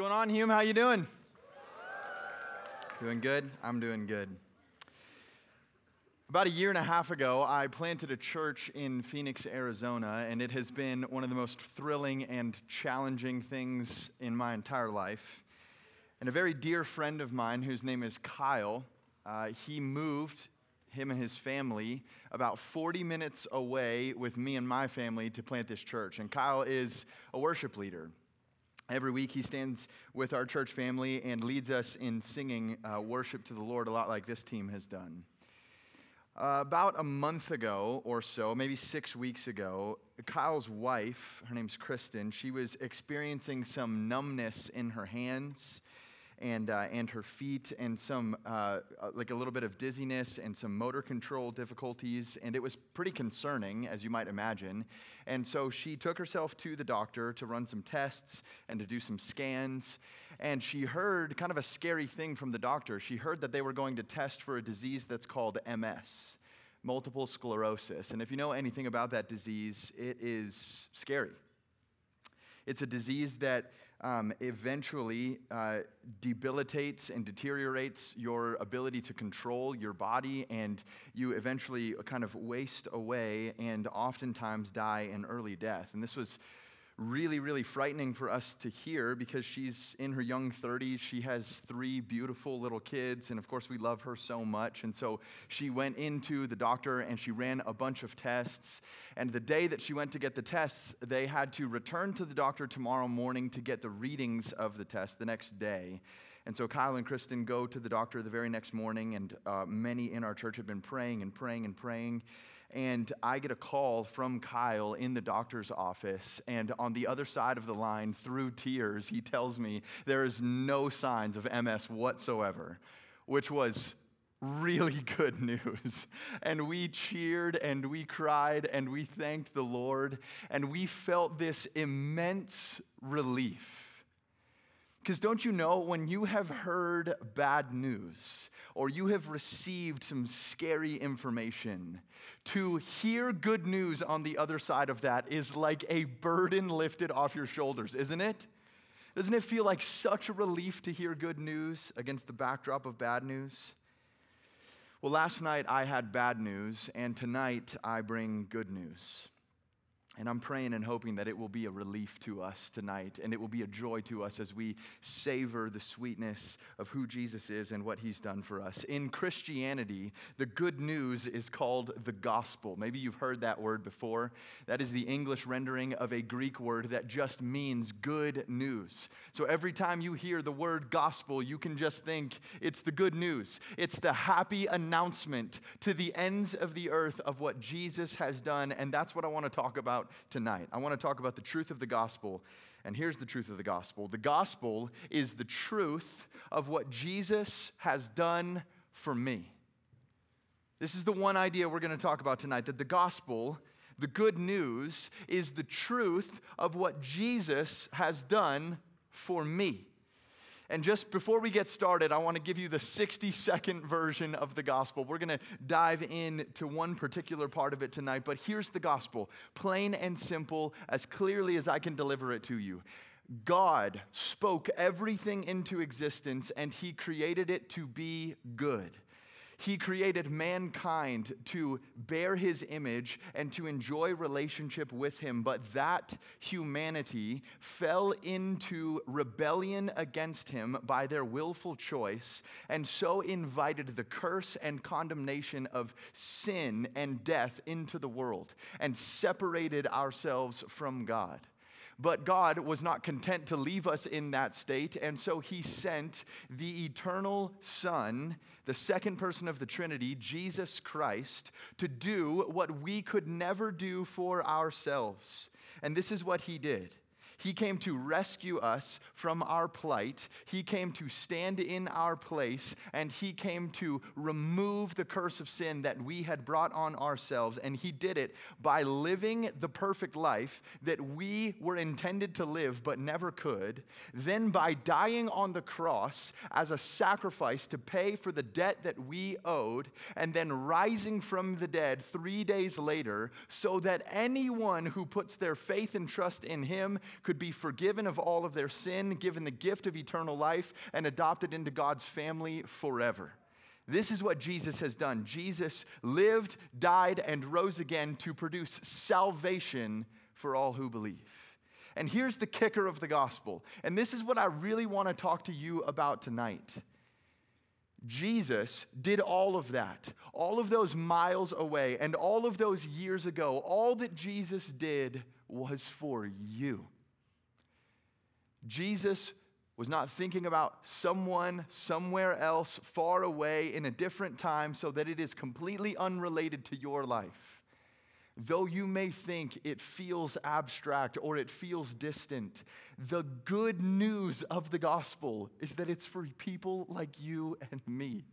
going on, Hume? How you doing? Doing good? I'm doing good. About a year and a half ago, I planted a church in Phoenix, Arizona, and it has been one of the most thrilling and challenging things in my entire life. And a very dear friend of mine, whose name is Kyle, uh, he moved, him and his family, about 40 minutes away with me and my family to plant this church. And Kyle is a worship leader. Every week, he stands with our church family and leads us in singing uh, worship to the Lord, a lot like this team has done. Uh, about a month ago or so, maybe six weeks ago, Kyle's wife, her name's Kristen, she was experiencing some numbness in her hands and, uh, and her feet, and some, uh, uh, like a little bit of dizziness and some motor control difficulties. And it was pretty concerning, as you might imagine. And so she took herself to the doctor to run some tests and to do some scans. And she heard kind of a scary thing from the doctor. She heard that they were going to test for a disease that's called MS multiple sclerosis. And if you know anything about that disease, it is scary. It's a disease that um, eventually uh, debilitates and deteriorates your ability to control your body, and you eventually kind of waste away and oftentimes die an early death. And this was really, really frightening for us to hear because she's in her young 30s. She has three beautiful little kids, and of course, we love her so much. And so she went into the doctor and she ran a bunch of tests. And the day that she went to get the tests, they had to return to the doctor tomorrow morning to get the readings of the test the next day. And so Kyle and Kristen go to the doctor the very next morning, and uh, many in our church have been praying and praying and praying and I get a call from Kyle in the doctor's office. And on the other side of the line, through tears, he tells me there is no signs of MS whatsoever, which was really good news. And we cheered and we cried and we thanked the Lord and we felt this immense relief. Because don't you know, when you have heard bad news or you have received some scary information, to hear good news on the other side of that is like a burden lifted off your shoulders, isn't it? Doesn't it feel like such a relief to hear good news against the backdrop of bad news? Well, last night I had bad news, and tonight I bring good news. And I'm praying and hoping that it will be a relief to us tonight and it will be a joy to us as we savor the sweetness of who Jesus is and what he's done for us. In Christianity, the good news is called the gospel. Maybe you've heard that word before. That is the English rendering of a Greek word that just means good news. So every time you hear the word gospel, you can just think it's the good news. It's the happy announcement to the ends of the earth of what Jesus has done. And that's what I want to talk about tonight. I want to talk about the truth of the gospel. And here's the truth of the gospel the gospel is the truth of what Jesus has done for me. This is the one idea we're going to talk about tonight that the gospel, the good news, is the truth of what Jesus has done for me. And just before we get started, I want to give you the 60 second version of the gospel. We're going to dive into one particular part of it tonight, but here's the gospel plain and simple, as clearly as I can deliver it to you. God spoke everything into existence and he created it to be good. He created mankind to bear his image and to enjoy relationship with him, but that humanity fell into rebellion against him by their willful choice, and so invited the curse and condemnation of sin and death into the world and separated ourselves from God. But God was not content to leave us in that state, and so He sent the eternal Son, the second person of the Trinity, Jesus Christ, to do what we could never do for ourselves. And this is what He did. He came to rescue us from our plight. He came to stand in our place, and He came to remove the curse of sin that we had brought on ourselves. And He did it by living the perfect life that we were intended to live but never could, then by dying on the cross as a sacrifice to pay for the debt that we owed, and then rising from the dead three days later so that anyone who puts their faith and trust in Him could be forgiven of all of their sin, given the gift of eternal life, and adopted into God's family forever. This is what Jesus has done. Jesus lived, died, and rose again to produce salvation for all who believe. And here's the kicker of the gospel. And this is what I really want to talk to you about tonight. Jesus did all of that, all of those miles away, and all of those years ago. All that Jesus did was for you. Jesus was not thinking about someone somewhere else far away in a different time so that it is completely unrelated to your life. Though you may think it feels abstract or it feels distant, the good news of the gospel is that it's for people like you and me.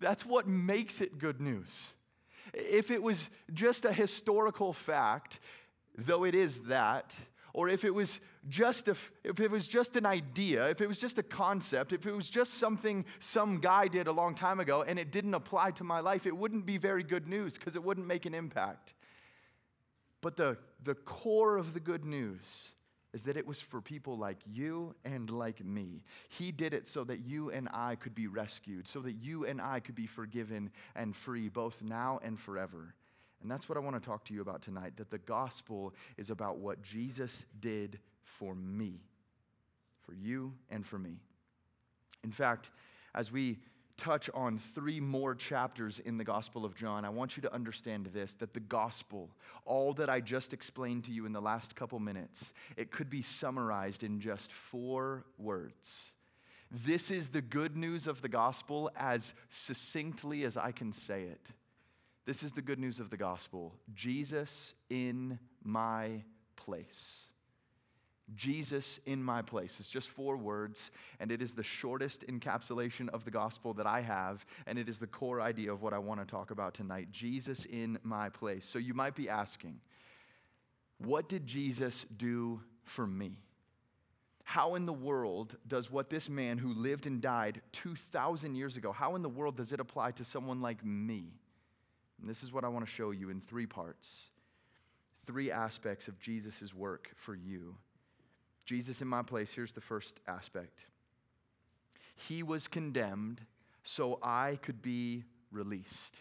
That's what makes it good news. If it was just a historical fact, though it is that, or if it was just a, if it was just an idea, if it was just a concept, if it was just something some guy did a long time ago and it didn't apply to my life, it wouldn't be very good news because it wouldn't make an impact. But the, the core of the good news is that it was for people like you and like me. He did it so that you and I could be rescued, so that you and I could be forgiven and free, both now and forever. And that's what I want to talk to you about tonight that the gospel is about what Jesus did for me, for you and for me. In fact, as we touch on three more chapters in the Gospel of John, I want you to understand this that the gospel, all that I just explained to you in the last couple minutes, it could be summarized in just four words. This is the good news of the gospel as succinctly as I can say it. This is the good news of the gospel Jesus in my place. Jesus in my place. It's just four words, and it is the shortest encapsulation of the gospel that I have, and it is the core idea of what I want to talk about tonight Jesus in my place. So you might be asking, what did Jesus do for me? How in the world does what this man who lived and died 2,000 years ago, how in the world does it apply to someone like me? And this is what I want to show you in three parts, three aspects of Jesus' work for you. Jesus in my place, here's the first aspect He was condemned so I could be released.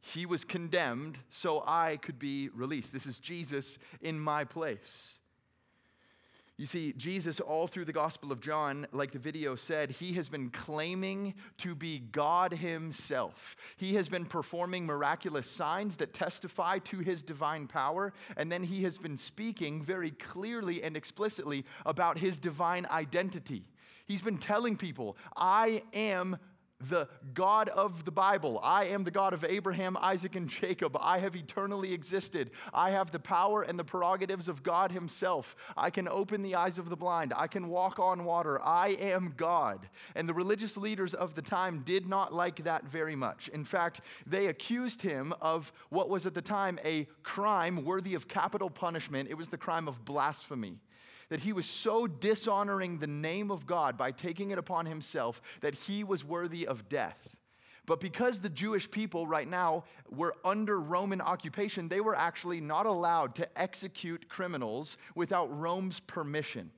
He was condemned so I could be released. This is Jesus in my place. You see, Jesus, all through the Gospel of John, like the video said, he has been claiming to be God himself. He has been performing miraculous signs that testify to his divine power, and then he has been speaking very clearly and explicitly about his divine identity. He's been telling people, I am the God of the Bible. I am the God of Abraham, Isaac, and Jacob. I have eternally existed. I have the power and the prerogatives of God Himself. I can open the eyes of the blind. I can walk on water. I am God. And the religious leaders of the time did not like that very much. In fact, they accused him of what was at the time a crime worthy of capital punishment. It was the crime of blasphemy that he was so dishonoring the name of God by taking it upon himself that he was worthy of death. But because the Jewish people right now were under Roman occupation, they were actually not allowed to execute criminals without Rome's permission.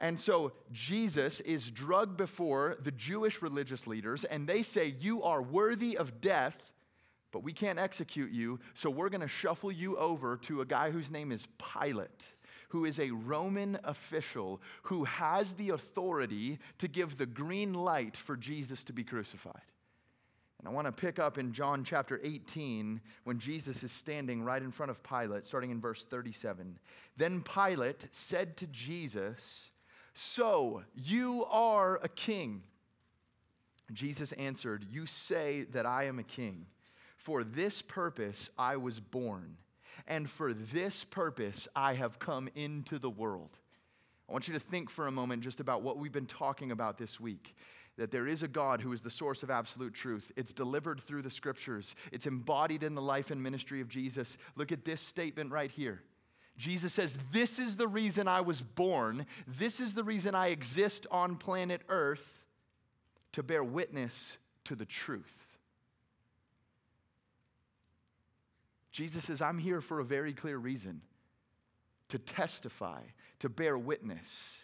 And so Jesus is drugged before the Jewish religious leaders, and they say, You are worthy of death, but we can't execute you, so we're gonna shuffle you over to a guy whose name is Pilate who is a Roman official who has the authority to give the green light for Jesus to be crucified. And I want to pick up in John chapter 18 when Jesus is standing right in front of Pilate, starting in verse 37. Then Pilate said to Jesus, So you are a king. Jesus answered, You say that I am a king. For this purpose I was born and for this purpose I have come into the world. I want you to think for a moment just about what we've been talking about this week. That there is a God who is the source of absolute truth. It's delivered through the scriptures, it's embodied in the life and ministry of Jesus. Look at this statement right here. Jesus says, This is the reason I was born. This is the reason I exist on planet Earth to bear witness to the truth. Jesus says, I'm here for a very clear reason to testify, to bear witness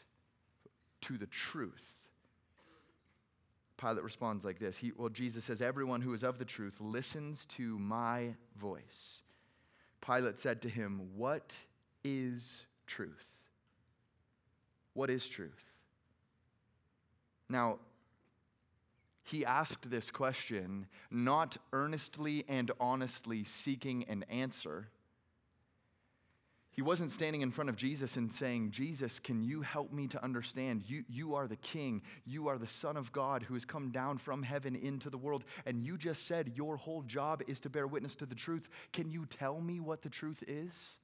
to the truth. Pilate responds like this. He, well, Jesus says, Everyone who is of the truth listens to my voice. Pilate said to him, What is truth? What is truth? Now, he asked this question not earnestly and honestly seeking an answer. He wasn't standing in front of Jesus and saying, Jesus, can you help me to understand? You, you are the king. You are the Son of God who has come down from heaven into the world. And you just said your whole job is to bear witness to the truth. Can you tell me what the truth is?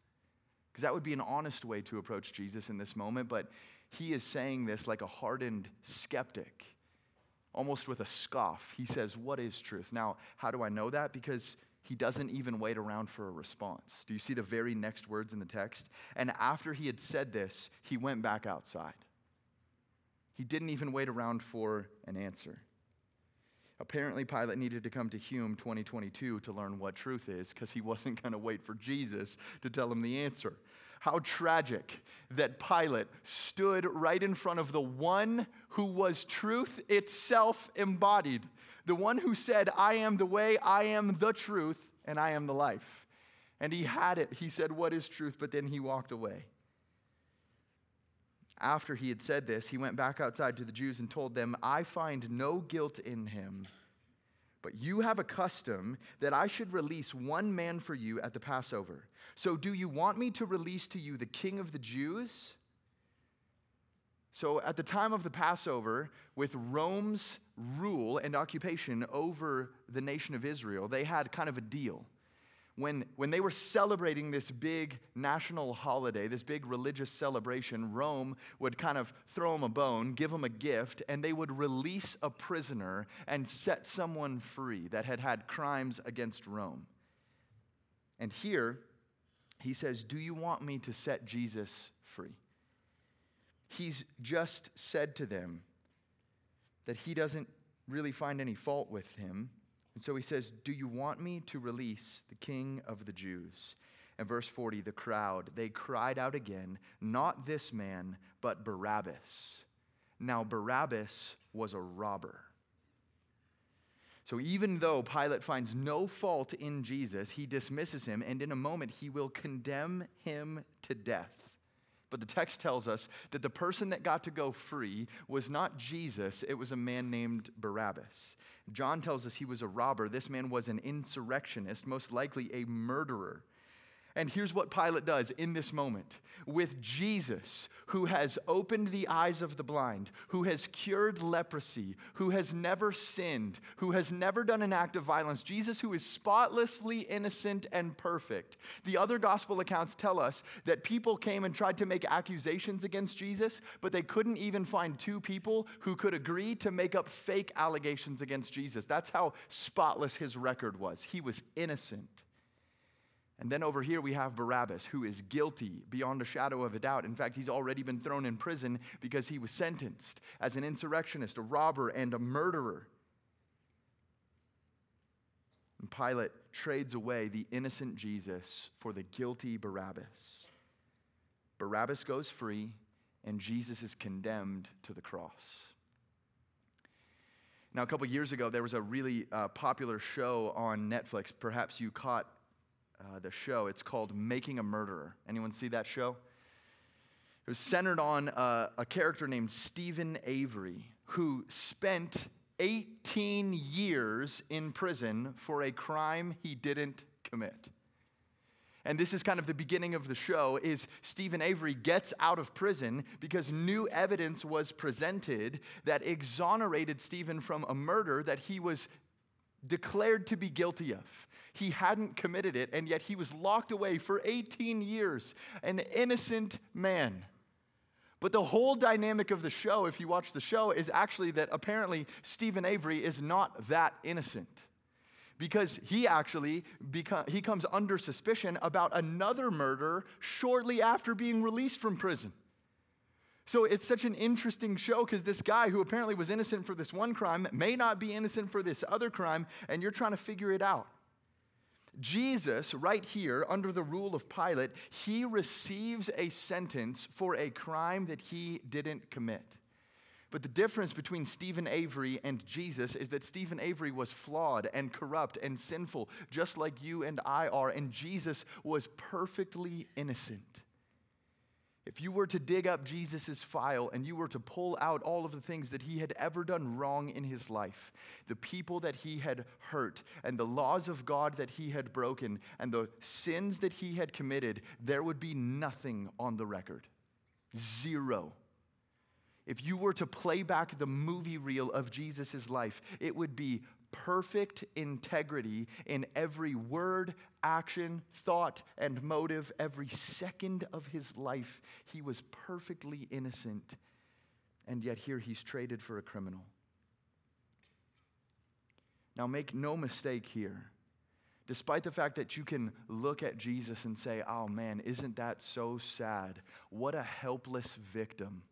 Because that would be an honest way to approach Jesus in this moment. But he is saying this like a hardened skeptic, almost with a scoff. He says, What is truth? Now, how do I know that? Because he doesn't even wait around for a response. Do you see the very next words in the text? And after he had said this, he went back outside. He didn't even wait around for an answer. Apparently, Pilate needed to come to Hume 2022 to learn what truth is because he wasn't going to wait for Jesus to tell him the answer. How tragic that Pilate stood right in front of the one who was truth itself embodied, the one who said, I am the way, I am the truth, and I am the life. And he had it. He said, What is truth? But then he walked away. After he had said this, he went back outside to the Jews and told them, I find no guilt in him. But you have a custom that I should release one man for you at the Passover. So do you want me to release to you the king of the Jews? So at the time of the Passover, with Rome's rule and occupation over the nation of Israel, they had kind of a deal when, when they were celebrating this big national holiday, this big religious celebration, Rome would kind of throw them a bone, give them a gift, and they would release a prisoner and set someone free that had had crimes against Rome. And here, he says, Do you want me to set Jesus free? He's just said to them that he doesn't really find any fault with him and so he says, Do you want me to release the king of the Jews? And verse 40, the crowd, they cried out again, Not this man, but Barabbas. Now, Barabbas was a robber. So even though Pilate finds no fault in Jesus, he dismisses him, and in a moment he will condemn him to death. But the text tells us that the person that got to go free was not Jesus, it was a man named Barabbas. John tells us he was a robber. This man was an insurrectionist, most likely a murderer. And here's what Pilate does in this moment with Jesus, who has opened the eyes of the blind, who has cured leprosy, who has never sinned, who has never done an act of violence, Jesus, who is spotlessly innocent and perfect. The other gospel accounts tell us that people came and tried to make accusations against Jesus, but they couldn't even find two people who could agree to make up fake allegations against Jesus. That's how spotless his record was. He was innocent. And then over here we have Barabbas, who is guilty beyond a shadow of a doubt. In fact, he's already been thrown in prison because he was sentenced as an insurrectionist, a robber, and a murderer. And Pilate trades away the innocent Jesus for the guilty Barabbas. Barabbas goes free, and Jesus is condemned to the cross. Now, a couple years ago, there was a really uh, popular show on Netflix. Perhaps you caught uh, the show. It's called Making a Murderer. Anyone see that show? It was centered on uh, a character named Steven Avery, who spent 18 years in prison for a crime he didn't commit. And this is kind of the beginning of the show is Steven Avery gets out of prison because new evidence was presented that exonerated Steven from a murder that he was declared to be guilty of. He hadn't committed it, and yet he was locked away for 18 years, an innocent man. But the whole dynamic of the show, if you watch the show, is actually that apparently Steven Avery is not that innocent. Because he actually become, he comes under suspicion about another murder shortly after being released from prison. So it's such an interesting show because this guy who apparently was innocent for this one crime may not be innocent for this other crime, and you're trying to figure it out. Jesus, right here, under the rule of Pilate, he receives a sentence for a crime that he didn't commit. But the difference between Steven Avery and Jesus is that Steven Avery was flawed and corrupt and sinful, just like you and I are, and Jesus was perfectly innocent. If you were to dig up Jesus' file and you were to pull out all of the things that he had ever done wrong in his life, the people that he had hurt, and the laws of God that he had broken, and the sins that he had committed, there would be nothing on the record. Zero. If you were to play back the movie reel of Jesus' life, it would be perfect integrity in every word, action, thought, and motive. Every second of his life, he was perfectly innocent. And yet, here he's traded for a criminal. Now, make no mistake here. Despite the fact that you can look at Jesus and say, oh man, isn't that so sad? What a helpless victim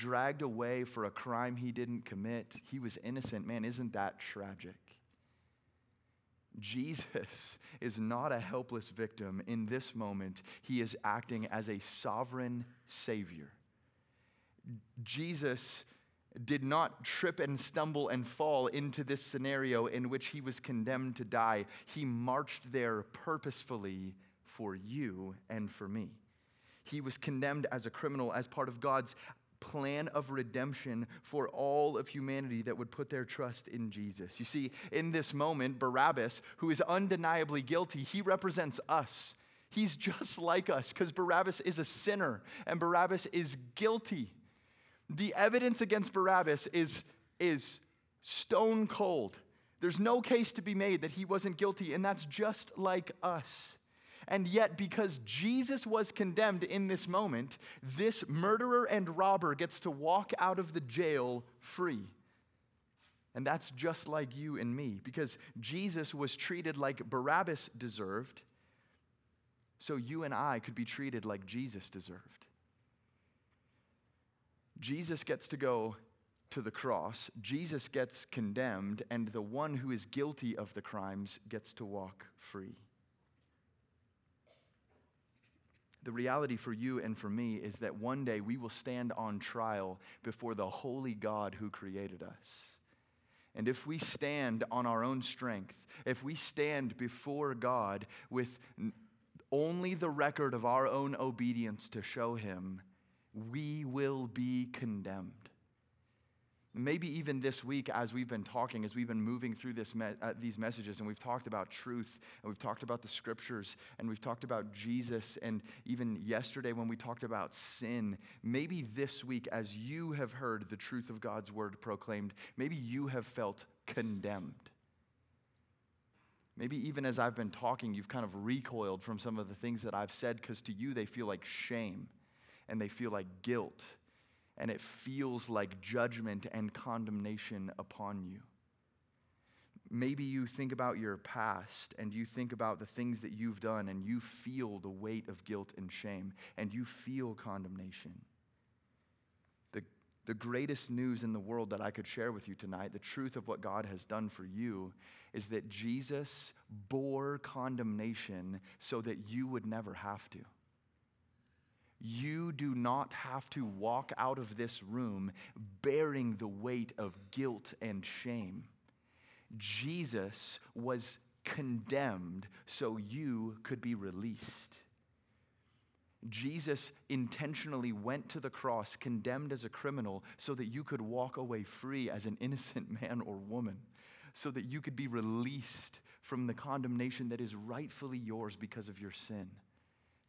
dragged away for a crime he didn't commit. He was innocent. Man, isn't that tragic? Jesus is not a helpless victim. In this moment, he is acting as a sovereign Savior. Jesus did not trip and stumble and fall into this scenario in which he was condemned to die. He marched there purposefully for you and for me. He was condemned as a criminal as part of God's plan of redemption for all of humanity that would put their trust in Jesus. You see, in this moment, Barabbas, who is undeniably guilty, he represents us. He's just like us because Barabbas is a sinner and Barabbas is guilty. The evidence against Barabbas is, is stone cold. There's no case to be made that he wasn't guilty, and that's just like us. And yet, because Jesus was condemned in this moment, this murderer and robber gets to walk out of the jail free. And that's just like you and me, because Jesus was treated like Barabbas deserved, so you and I could be treated like Jesus deserved. Jesus gets to go to the cross, Jesus gets condemned, and the one who is guilty of the crimes gets to walk free. The reality for you and for me is that one day we will stand on trial before the holy God who created us. And if we stand on our own strength, if we stand before God with only the record of our own obedience to show Him, we will be condemned. Maybe even this week, as we've been talking, as we've been moving through this me- uh, these messages, and we've talked about truth, and we've talked about the scriptures, and we've talked about Jesus, and even yesterday when we talked about sin, maybe this week, as you have heard the truth of God's word proclaimed, maybe you have felt condemned. Maybe even as I've been talking, you've kind of recoiled from some of the things that I've said because to you they feel like shame and they feel like guilt and it feels like judgment and condemnation upon you. Maybe you think about your past and you think about the things that you've done and you feel the weight of guilt and shame and you feel condemnation. The, the greatest news in the world that I could share with you tonight, the truth of what God has done for you, is that Jesus bore condemnation so that you would never have to. You do not have to walk out of this room bearing the weight of guilt and shame. Jesus was condemned so you could be released. Jesus intentionally went to the cross, condemned as a criminal, so that you could walk away free as an innocent man or woman, so that you could be released from the condemnation that is rightfully yours because of your sin.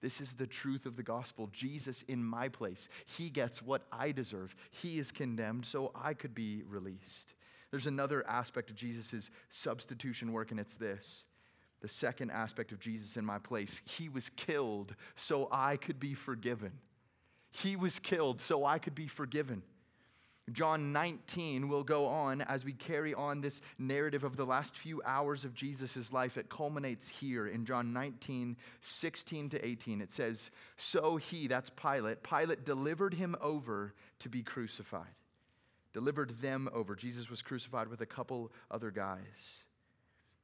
This is the truth of the gospel. Jesus in my place. He gets what I deserve. He is condemned so I could be released. There's another aspect of Jesus' substitution work, and it's this. The second aspect of Jesus in my place. He was killed so I could be forgiven. He was killed so I could be forgiven. John 19 will go on as we carry on this narrative of the last few hours of Jesus' life. It culminates here in John 19, 16 to 18. It says, So he, that's Pilate, Pilate delivered him over to be crucified. Delivered them over. Jesus was crucified with a couple other guys.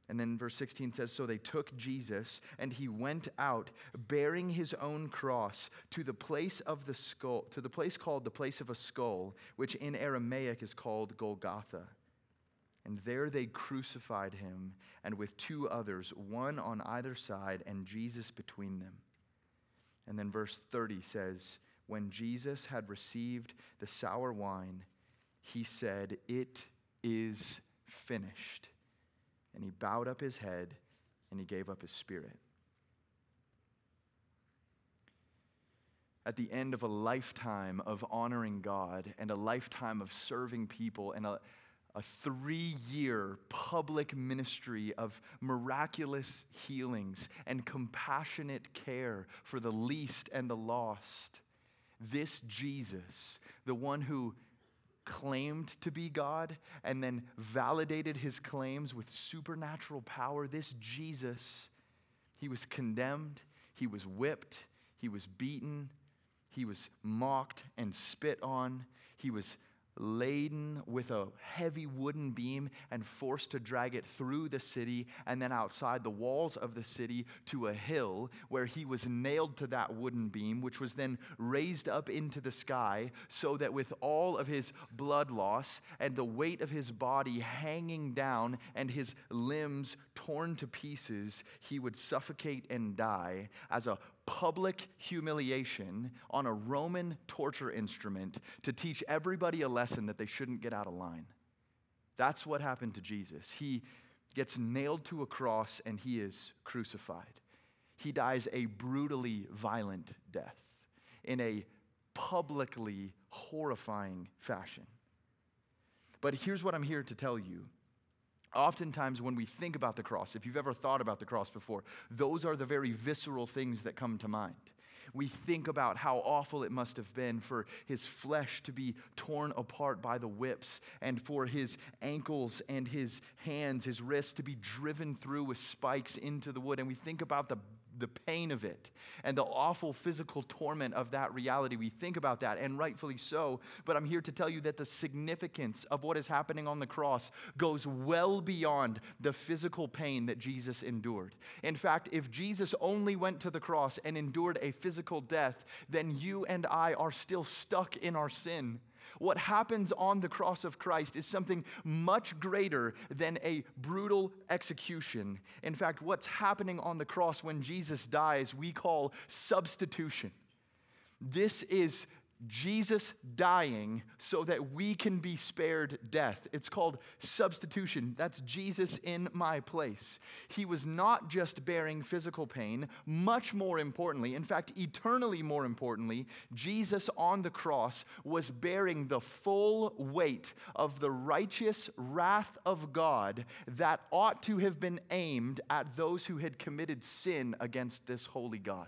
And then verse 16 says So they took Jesus, and he went out bearing his own cross to the place of the skull, to the place called the place of a skull, which in Aramaic is called Golgotha. And there they crucified him, and with two others, one on either side, and Jesus between them. And then verse 30 says, When Jesus had received the sour wine, he said, It is finished. And he bowed up his head and he gave up his spirit. At the end of a lifetime of honoring God and a lifetime of serving people and a, a three year public ministry of miraculous healings and compassionate care for the least and the lost, this Jesus, the one who claimed to be God and then validated his claims with supernatural power. This Jesus, he was condemned, he was whipped, he was beaten, he was mocked and spit on, he was laden with a heavy wooden beam and forced to drag it through the city and then outside the walls of the city to a hill where he was nailed to that wooden beam, which was then raised up into the sky, so that with all of his blood loss and the weight of his body hanging down and his limbs torn to pieces, he would suffocate and die as a public humiliation on a Roman torture instrument to teach everybody a lesson that they shouldn't get out of line. That's what happened to Jesus. He gets nailed to a cross and he is crucified. He dies a brutally violent death in a publicly horrifying fashion. But here's what I'm here to tell you Oftentimes, when we think about the cross, if you've ever thought about the cross before, those are the very visceral things that come to mind. We think about how awful it must have been for his flesh to be torn apart by the whips, and for his ankles and his hands, his wrists to be driven through with spikes into the wood. And we think about the the pain of it and the awful physical torment of that reality. We think about that, and rightfully so. But I'm here to tell you that the significance of what is happening on the cross goes well beyond the physical pain that Jesus endured. In fact, if Jesus only went to the cross and endured a physical death, then you and I are still stuck in our sin. What happens on the cross of Christ is something much greater than a brutal execution. In fact, what's happening on the cross when Jesus dies, we call substitution. This is Jesus dying so that we can be spared death. It's called substitution. That's Jesus in my place. He was not just bearing physical pain, much more importantly, in fact, eternally more importantly, Jesus on the cross was bearing the full weight of the righteous wrath of God that ought to have been aimed at those who had committed sin against this holy God.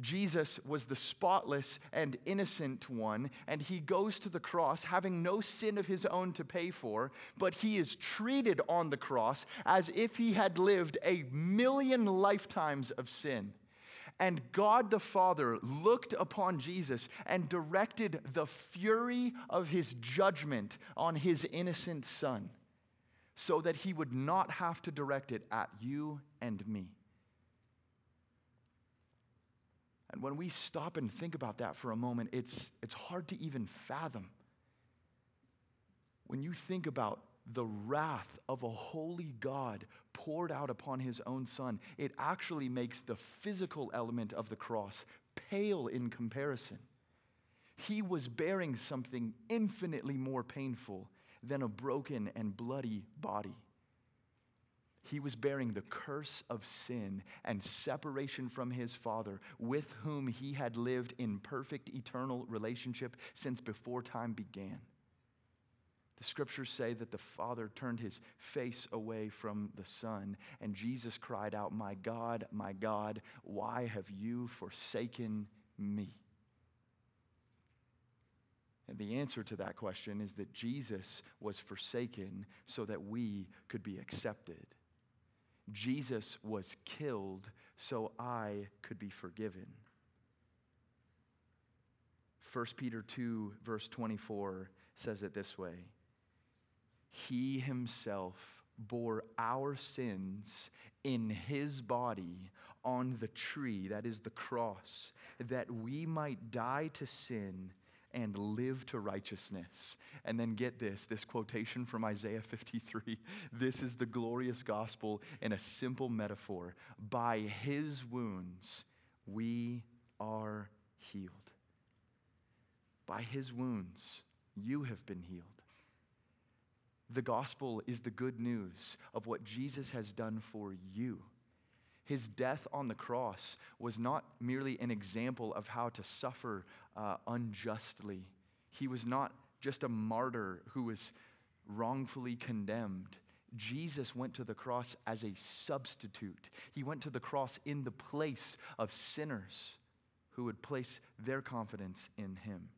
Jesus was the spotless and innocent one, and he goes to the cross having no sin of his own to pay for, but he is treated on the cross as if he had lived a million lifetimes of sin. And God the Father looked upon Jesus and directed the fury of his judgment on his innocent son so that he would not have to direct it at you and me. And when we stop and think about that for a moment, it's, it's hard to even fathom. When you think about the wrath of a holy God poured out upon his own son, it actually makes the physical element of the cross pale in comparison. He was bearing something infinitely more painful than a broken and bloody body. He was bearing the curse of sin and separation from his Father, with whom he had lived in perfect eternal relationship since before time began. The scriptures say that the Father turned his face away from the Son, and Jesus cried out, My God, my God, why have you forsaken me? And the answer to that question is that Jesus was forsaken so that we could be accepted. Jesus was killed so I could be forgiven. 1 Peter 2, verse 24 says it this way He himself bore our sins in his body on the tree, that is the cross, that we might die to sin and live to righteousness. And then get this this quotation from Isaiah 53. This is the glorious gospel in a simple metaphor. By his wounds, we are healed. By his wounds, you have been healed. The gospel is the good news of what Jesus has done for you. His death on the cross was not merely an example of how to suffer uh, unjustly. He was not just a martyr who was wrongfully condemned. Jesus went to the cross as a substitute. He went to the cross in the place of sinners who would place their confidence in him.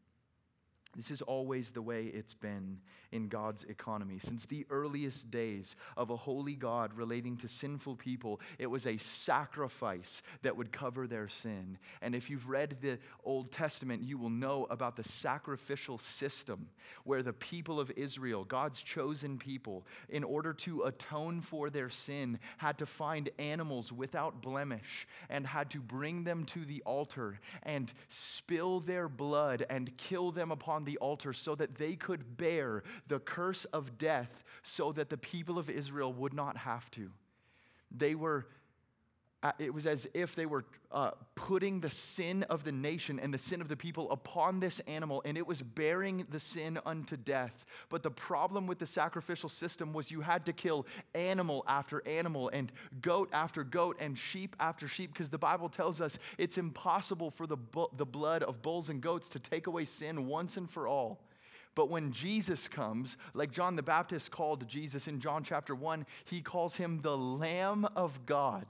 This is always the way it's been in God's economy. Since the earliest days of a holy God relating to sinful people, it was a sacrifice that would cover their sin. And if you've read the Old Testament, you will know about the sacrificial system where the people of Israel, God's chosen people, in order to atone for their sin, had to find animals without blemish and had to bring them to the altar and spill their blood and kill them upon on the altar so that they could bear the curse of death so that the people of Israel would not have to. They were it was as if they were uh, putting the sin of the nation and the sin of the people upon this animal, and it was bearing the sin unto death. But the problem with the sacrificial system was you had to kill animal after animal, and goat after goat, and sheep after sheep, because the Bible tells us it's impossible for the, bu- the blood of bulls and goats to take away sin once and for all. But when Jesus comes, like John the Baptist called Jesus in John chapter 1, he calls him the Lamb of God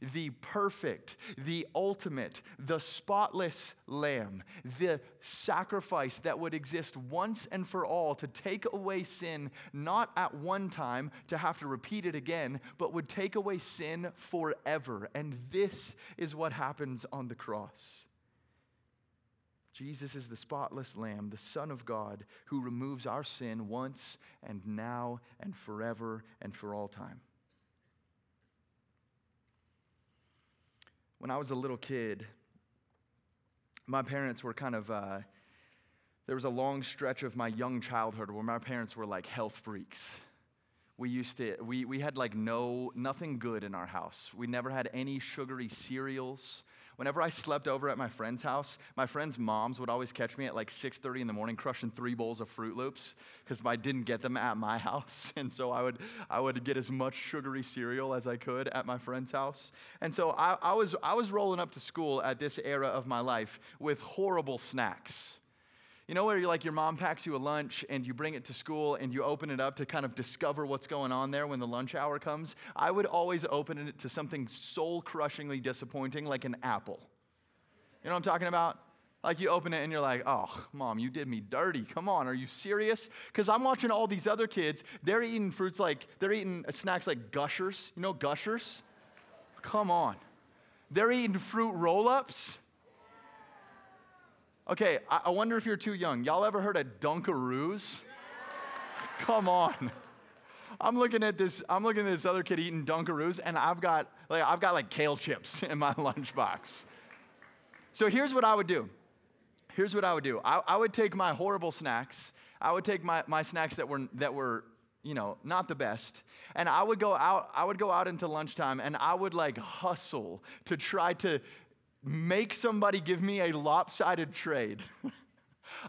the perfect, the ultimate, the spotless lamb, the sacrifice that would exist once and for all to take away sin, not at one time to have to repeat it again, but would take away sin forever. And this is what happens on the cross. Jesus is the spotless Lamb, the Son of God, who removes our sin once and now and forever and for all time. When I was a little kid, my parents were kind of, uh, there was a long stretch of my young childhood where my parents were like health freaks. We used to, we, we had like no, nothing good in our house. We never had any sugary cereals. Whenever I slept over at my friend's house, my friends' moms would always catch me at like 6:30 in the morning crushing three bowls of Froot Loops because I didn't get them at my house, and so I would I would get as much sugary cereal as I could at my friend's house. And so I, I was I was rolling up to school at this era of my life with horrible snacks. You know where you're like your mom packs you a lunch and you bring it to school and you open it up to kind of discover what's going on there when the lunch hour comes? I would always open it to something soul crushingly disappointing like an apple. You know what I'm talking about? Like you open it and you're like, oh, mom, you did me dirty. Come on, are you serious? Because I'm watching all these other kids, they're eating fruits like, they're eating snacks like gushers. You know gushers? Come on. They're eating fruit roll ups. Okay, I, I wonder if you're too young. Y'all ever heard of Dunkaroos? Come on. I'm looking at this. I'm looking at this other kid eating Dunkaroos, and I've got like I've got like kale chips in my lunchbox. So here's what I would do. Here's what I would do. I, I would take my horrible snacks. I would take my, my snacks that were that were you know not the best, and I would go out. I would go out into lunchtime, and I would like hustle to try to make somebody give me a lopsided trade.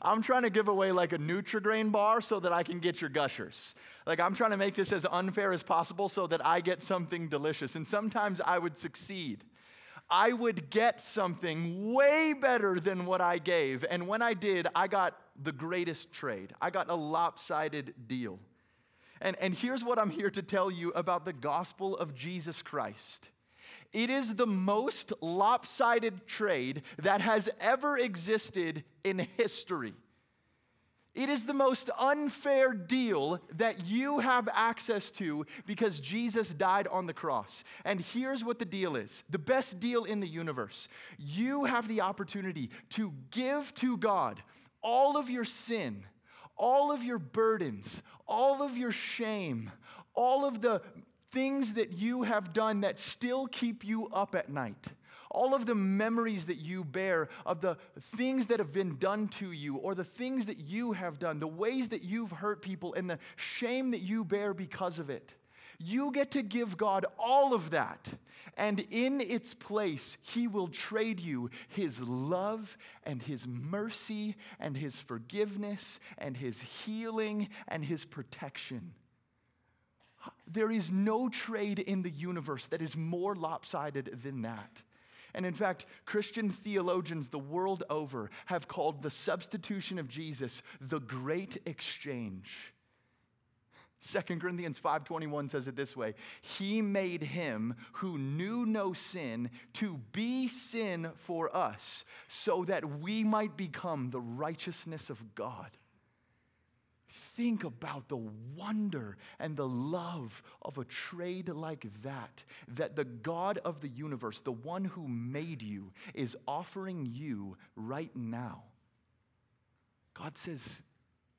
I'm trying to give away like a Nutrigrain bar so that I can get your gushers. Like I'm trying to make this as unfair as possible so that I get something delicious. And sometimes I would succeed. I would get something way better than what I gave. And when I did, I got the greatest trade. I got a lopsided deal. And, and here's what I'm here to tell you about the gospel of Jesus Christ it is the most lopsided trade that has ever existed in history. It is the most unfair deal that you have access to because Jesus died on the cross. And here's what the deal is the best deal in the universe. You have the opportunity to give to God all of your sin, all of your burdens, all of your shame, all of the things that you have done that still keep you up at night all of the memories that you bear of the things that have been done to you or the things that you have done, the ways that you've hurt people, and the shame that you bear because of it. You get to give God all of that. And in its place, He will trade you His love and His mercy and His forgiveness and His healing and His protection. There is no trade in the universe that is more lopsided than that. And in fact, Christian theologians the world over have called the substitution of Jesus the great exchange. 2 Corinthians 5:21 says it this way, he made him who knew no sin to be sin for us so that we might become the righteousness of God think about the wonder and the love of a trade like that, that the God of the universe, the one who made you, is offering you right now. God says,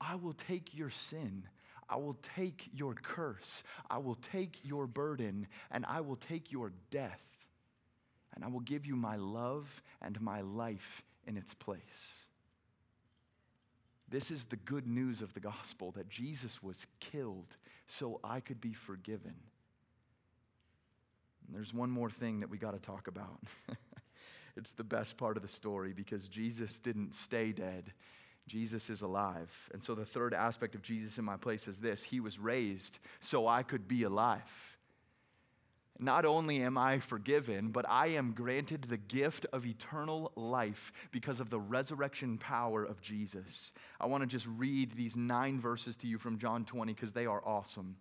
I will take your sin. I will take your curse. I will take your burden, and I will take your death, and I will give you my love and my life in its place. This is the good news of the gospel that Jesus was killed so I could be forgiven. And there's one more thing that we got to talk about. it's the best part of the story because Jesus didn't stay dead. Jesus is alive. And so the third aspect of Jesus in my place is this He was raised so I could be alive not only am I forgiven, but I am granted the gift of eternal life because of the resurrection power of Jesus. I want to just read these nine verses to you from John 20 because they are awesome.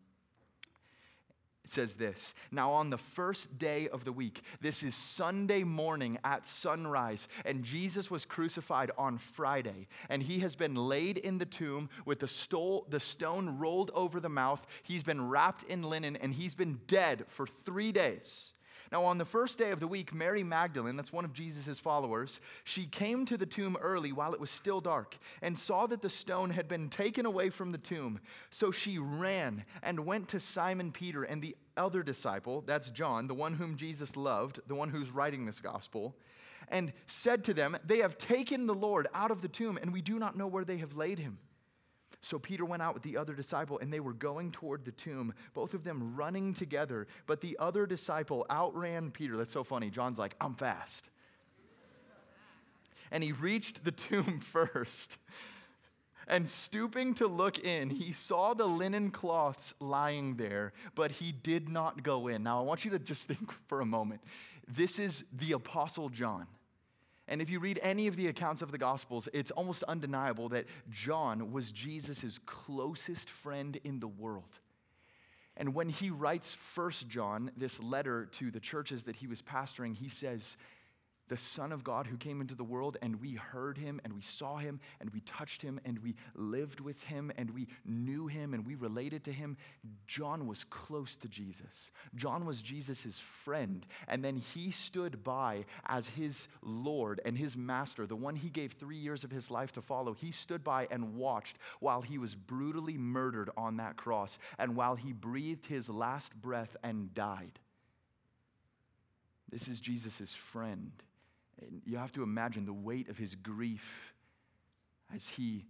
It says this Now, on the first day of the week, this is Sunday morning at sunrise, and Jesus was crucified on Friday, and he has been laid in the tomb with the, stole, the stone rolled over the mouth. He's been wrapped in linen, and he's been dead for three days. Now, on the first day of the week, Mary Magdalene, that's one of Jesus' followers, she came to the tomb early while it was still dark and saw that the stone had been taken away from the tomb. So she ran and went to Simon Peter and the other disciple, that's John, the one whom Jesus loved, the one who's writing this gospel, and said to them, They have taken the Lord out of the tomb, and we do not know where they have laid him. So Peter went out with the other disciple, and they were going toward the tomb, both of them running together. But the other disciple outran Peter. That's so funny. John's like, I'm fast. And he reached the tomb first. And stooping to look in, he saw the linen cloths lying there, but he did not go in. Now, I want you to just think for a moment. This is the Apostle John. And if you read any of the accounts of the Gospels, it's almost undeniable that John was Jesus' closest friend in the world. And when he writes First John, this letter to the churches that he was pastoring, he says, the Son of God who came into the world, and we heard him, and we saw him, and we touched him, and we lived with him, and we knew him, and we related to him. John was close to Jesus. John was Jesus' friend, and then he stood by as his Lord and his master, the one he gave three years of his life to follow. He stood by and watched while he was brutally murdered on that cross, and while he breathed his last breath and died. This is Jesus' friend. You have to imagine the weight of his grief as he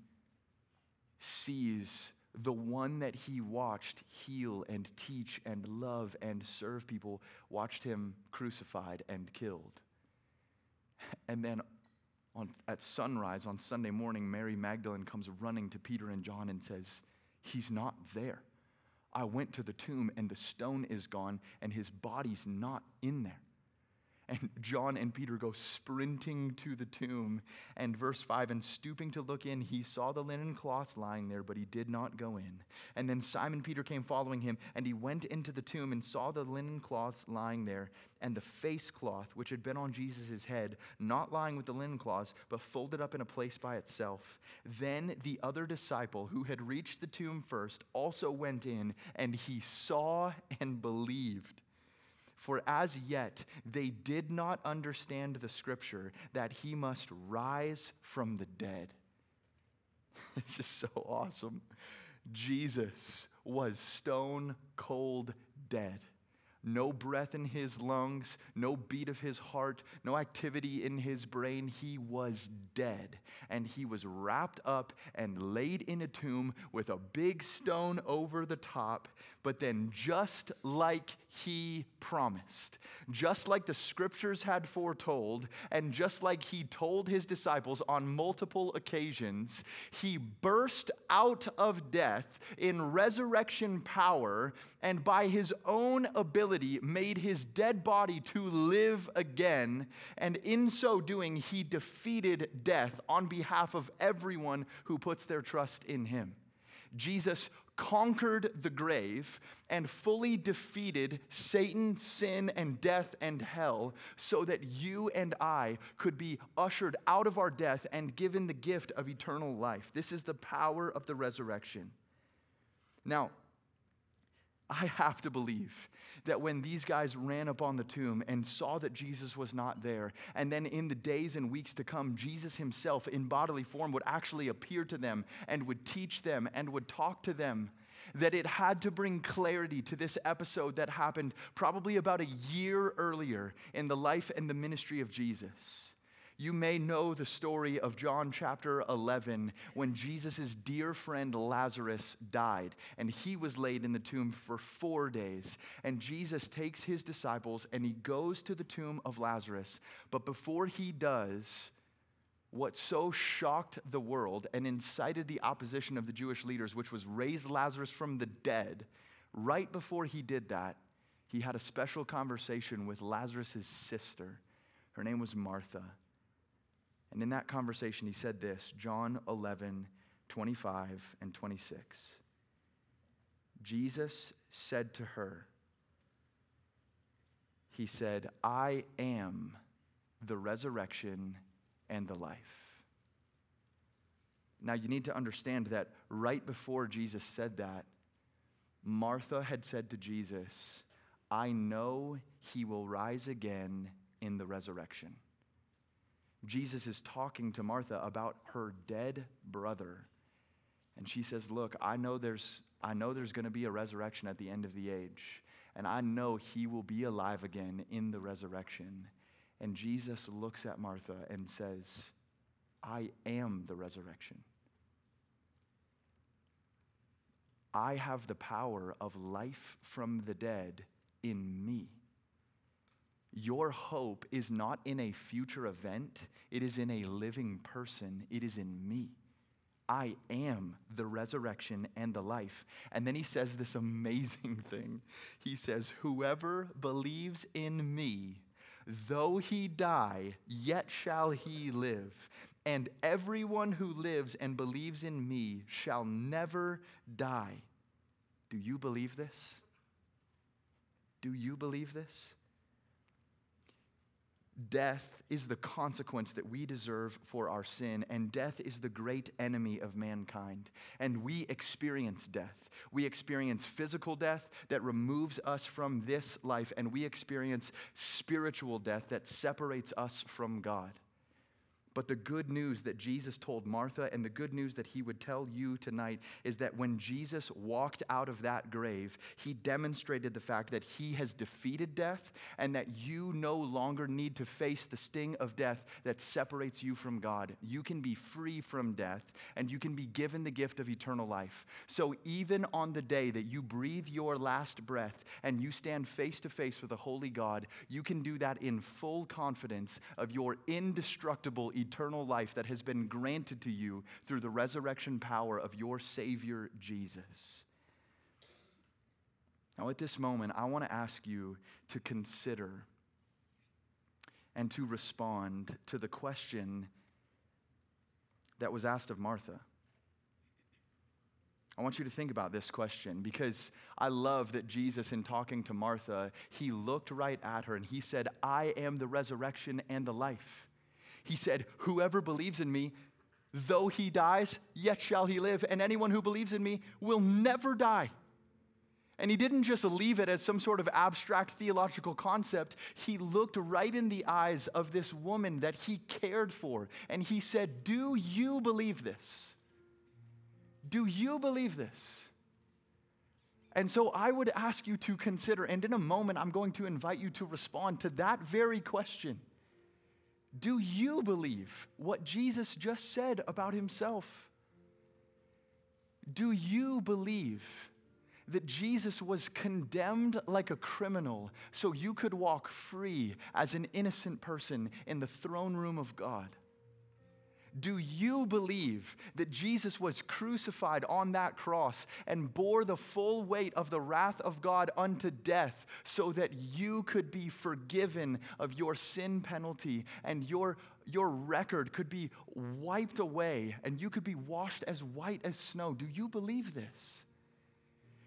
sees the one that he watched heal and teach and love and serve people, watched him crucified and killed. And then on, at sunrise on Sunday morning, Mary Magdalene comes running to Peter and John and says, He's not there. I went to the tomb and the stone is gone and his body's not in there. And John and Peter go sprinting to the tomb. And verse 5 And stooping to look in, he saw the linen cloths lying there, but he did not go in. And then Simon Peter came following him, and he went into the tomb and saw the linen cloths lying there, and the face cloth which had been on Jesus' head, not lying with the linen cloths, but folded up in a place by itself. Then the other disciple who had reached the tomb first also went in, and he saw and believed. For as yet they did not understand the scripture that he must rise from the dead. this is so awesome. Jesus was stone cold dead. No breath in his lungs, no beat of his heart, no activity in his brain. He was dead. And he was wrapped up and laid in a tomb with a big stone over the top. But then, just like he promised, just like the scriptures had foretold, and just like he told his disciples on multiple occasions, he burst out of death in resurrection power and by his own ability made his dead body to live again. And in so doing, he defeated death on behalf of everyone who puts their trust in him. Jesus conquered the grave and fully defeated Satan, sin, and death and hell so that you and I could be ushered out of our death and given the gift of eternal life. This is the power of the resurrection. Now, I have to believe that when these guys ran up on the tomb and saw that Jesus was not there, and then in the days and weeks to come, Jesus himself in bodily form would actually appear to them and would teach them and would talk to them, that it had to bring clarity to this episode that happened probably about a year earlier in the life and the ministry of Jesus. You may know the story of John chapter 11 when Jesus' dear friend Lazarus died and he was laid in the tomb for four days. And Jesus takes his disciples and he goes to the tomb of Lazarus. But before he does, what so shocked the world and incited the opposition of the Jewish leaders, which was raise Lazarus from the dead, right before he did that, he had a special conversation with Lazarus' sister. Her name was Martha. And in that conversation, he said this John 11, 25 and 26. Jesus said to her, He said, I am the resurrection and the life. Now, you need to understand that right before Jesus said that, Martha had said to Jesus, I know he will rise again in the resurrection. Jesus is talking to Martha about her dead brother. And she says, Look, I know there's, I know there's going to be a resurrection at the end of the age. And I know he will be alive again in the resurrection. And Jesus looks at Martha and says, I am the resurrection. I have the power of life from the dead in me. Your hope is not in a future event, it is in a living person, it is in me. I am the resurrection and the life. And then he says this amazing thing. He says, Whoever believes in me, though he die, yet shall he live. And everyone who lives and believes in me shall never die. Do you believe this? Do you believe this? Death is the consequence that we deserve for our sin, and death is the great enemy of mankind. And we experience death. We experience physical death that removes us from this life, and we experience spiritual death that separates us from God. But the good news that Jesus told Martha and the good news that he would tell you tonight is that when Jesus walked out of that grave, he demonstrated the fact that he has defeated death and that you no longer need to face the sting of death that separates you from God. You can be free from death and you can be given the gift of eternal life. So even on the day that you breathe your last breath and you stand face to face with a holy God, you can do that in full confidence of your indestructible eternal life that has been granted to you through the resurrection power of your Savior Jesus. Now, at this moment, I want to ask you to consider and to respond to the question that was asked of Martha. I want you to think about this question because I love that Jesus, in talking to Martha, he looked right at her and he said, I am the resurrection and the life. He said, Whoever believes in me, though he dies, yet shall he live. And anyone who believes in me will never die. And he didn't just leave it as some sort of abstract theological concept. He looked right in the eyes of this woman that he cared for. And he said, Do you believe this? Do you believe this? And so I would ask you to consider, and in a moment, I'm going to invite you to respond to that very question. Do you believe what Jesus just said about himself? Do you believe that Jesus was condemned like a criminal so you could walk free as an innocent person in the throne room of God? Do you believe that Jesus was crucified on that cross and bore the full weight of the wrath of God unto death so that you could be forgiven of your sin penalty and your, your record could be wiped away and you could be washed as white as snow? Do you believe this?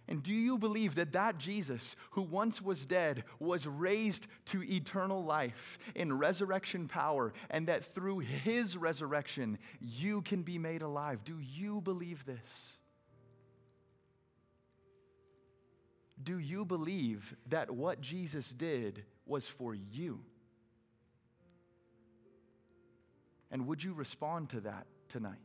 And do you believe that that Jesus, who once was dead, was raised to eternal life in resurrection power, and that through his resurrection you can be made alive? Do you believe this? Do you believe that what Jesus did was for you? And would you respond to that tonight?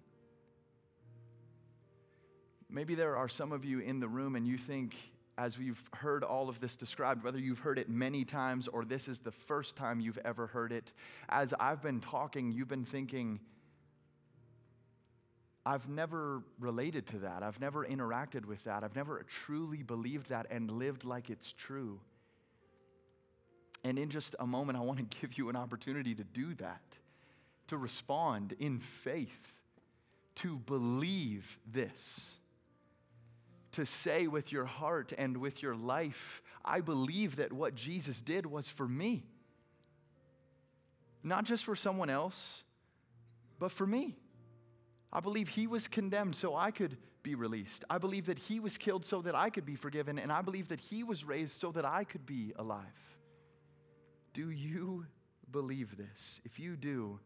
Maybe there are some of you in the room and you think, as we've heard all of this described, whether you've heard it many times or this is the first time you've ever heard it, as I've been talking, you've been thinking, I've never related to that. I've never interacted with that. I've never truly believed that and lived like it's true. And in just a moment, I want to give you an opportunity to do that, to respond in faith, to believe this to say with your heart and with your life, I believe that what Jesus did was for me. Not just for someone else, but for me. I believe he was condemned so I could be released. I believe that he was killed so that I could be forgiven. And I believe that he was raised so that I could be alive. Do you believe this? If you do,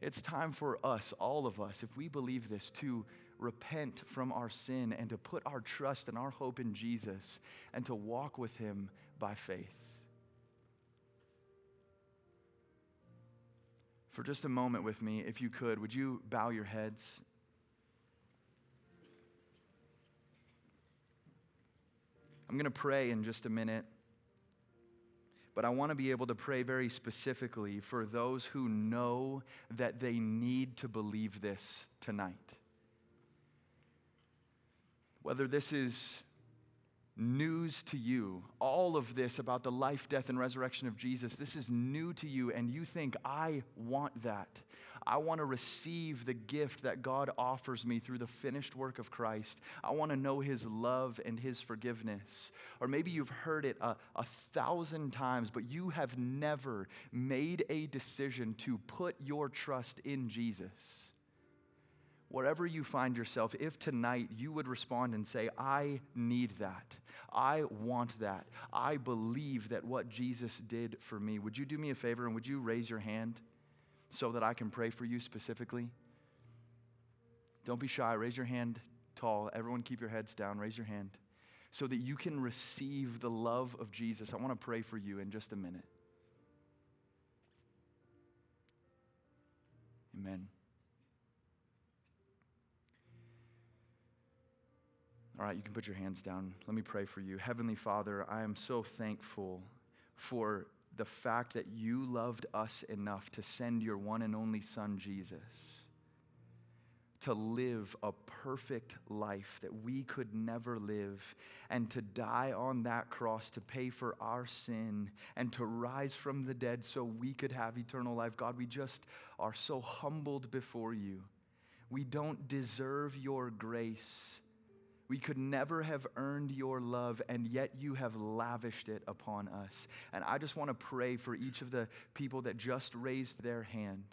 it's time for us, all of us, if we believe this, to repent from our sin and to put our trust and our hope in Jesus and to walk with Him by faith. For just a moment with me, if you could, would you bow your heads? I'm going to pray in just a minute, but I want to be able to pray very specifically for those who know that they need to believe this tonight whether this is news to you, all of this about the life, death, and resurrection of Jesus, this is new to you, and you think, I want that. I want to receive the gift that God offers me through the finished work of Christ. I want to know His love and His forgiveness. Or maybe you've heard it a, a thousand times, but you have never made a decision to put your trust in Jesus wherever you find yourself, if tonight you would respond and say, I need that. I want that. I believe that what Jesus did for me. Would you do me a favor and would you raise your hand so that I can pray for you specifically? Don't be shy. Raise your hand tall. Everyone, keep your heads down. Raise your hand so that you can receive the love of Jesus. I want to pray for you in just a minute. Amen. All right, you can put your hands down. Let me pray for you. Heavenly Father, I am so thankful for the fact that you loved us enough to send your one and only Son, Jesus, to live a perfect life that we could never live, and to die on that cross to pay for our sin, and to rise from the dead so we could have eternal life. God, we just are so humbled before you. We don't deserve your grace. We could never have earned your love, and yet you have lavished it upon us. And I just want to pray for each of the people that just raised their hand.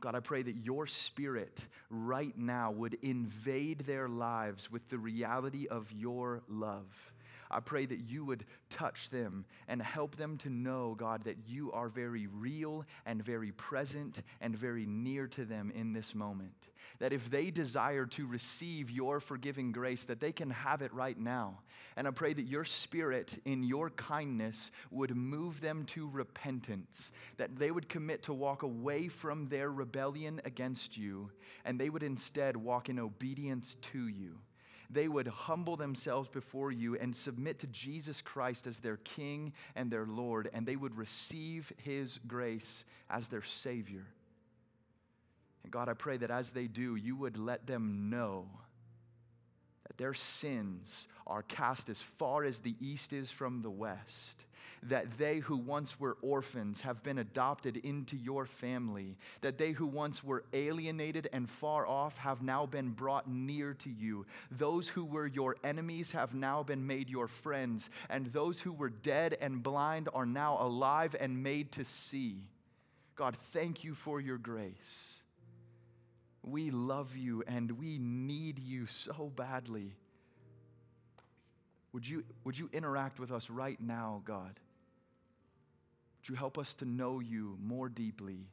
God, I pray that your spirit right now would invade their lives with the reality of your love. I pray that you would touch them and help them to know, God, that you are very real and very present and very near to them in this moment. That if they desire to receive your forgiving grace, that they can have it right now. And I pray that your spirit in your kindness would move them to repentance, that they would commit to walk away from their rebellion against you, and they would instead walk in obedience to you they would humble themselves before you and submit to Jesus Christ as their King and their Lord, and they would receive His grace as their Savior. And God, I pray that as they do, you would let them know that their sins are cast as far as the east is from the west that they who once were orphans have been adopted into your family, that they who once were alienated and far off have now been brought near to you. Those who were your enemies have now been made your friends, and those who were dead and blind are now alive and made to see. God, thank you for your grace. We love you and we need you so badly. Would you, would you interact with us right now, God? Would you help us to know you more deeply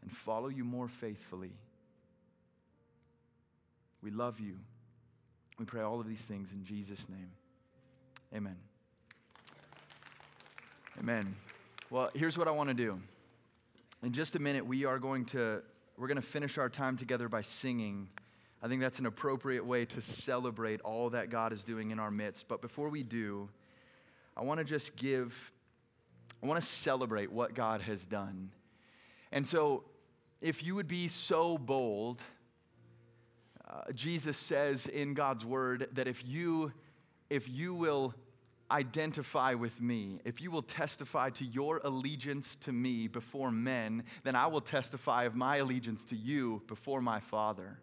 and follow you more faithfully? We love you. We pray all of these things in Jesus' name. Amen. Amen. Well, here's what I want to do. In just a minute, we are going to we're going to finish our time together by singing. I think that's an appropriate way to celebrate all that God is doing in our midst. But before we do, I want to just give I want to celebrate what God has done. And so, if you would be so bold, uh, Jesus says in God's word that if you, if you will identify with me, if you will testify to your allegiance to me before men, then I will testify of my allegiance to you before my Father.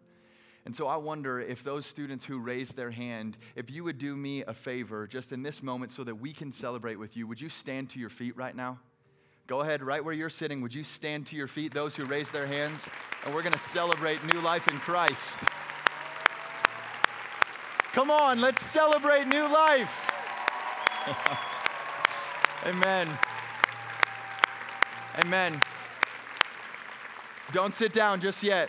And so I wonder if those students who raised their hand, if you would do me a favor just in this moment so that we can celebrate with you, would you stand to your feet right now? Go ahead, right where you're sitting, would you stand to your feet, those who raised their hands? And we're going to celebrate new life in Christ. Come on, let's celebrate new life. Amen. Amen. Don't sit down just yet.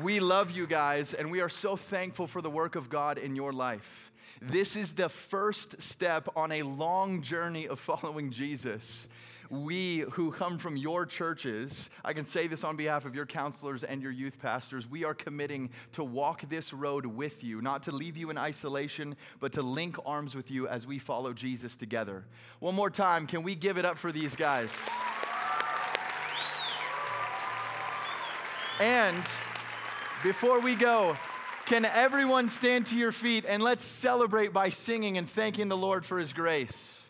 We love you guys, and we are so thankful for the work of God in your life. This is the first step on a long journey of following Jesus. We who come from your churches, I can say this on behalf of your counselors and your youth pastors, we are committing to walk this road with you, not to leave you in isolation, but to link arms with you as we follow Jesus together. One more time, can we give it up for these guys? And before we go, can everyone stand to your feet and let's celebrate by singing and thanking the Lord for his grace?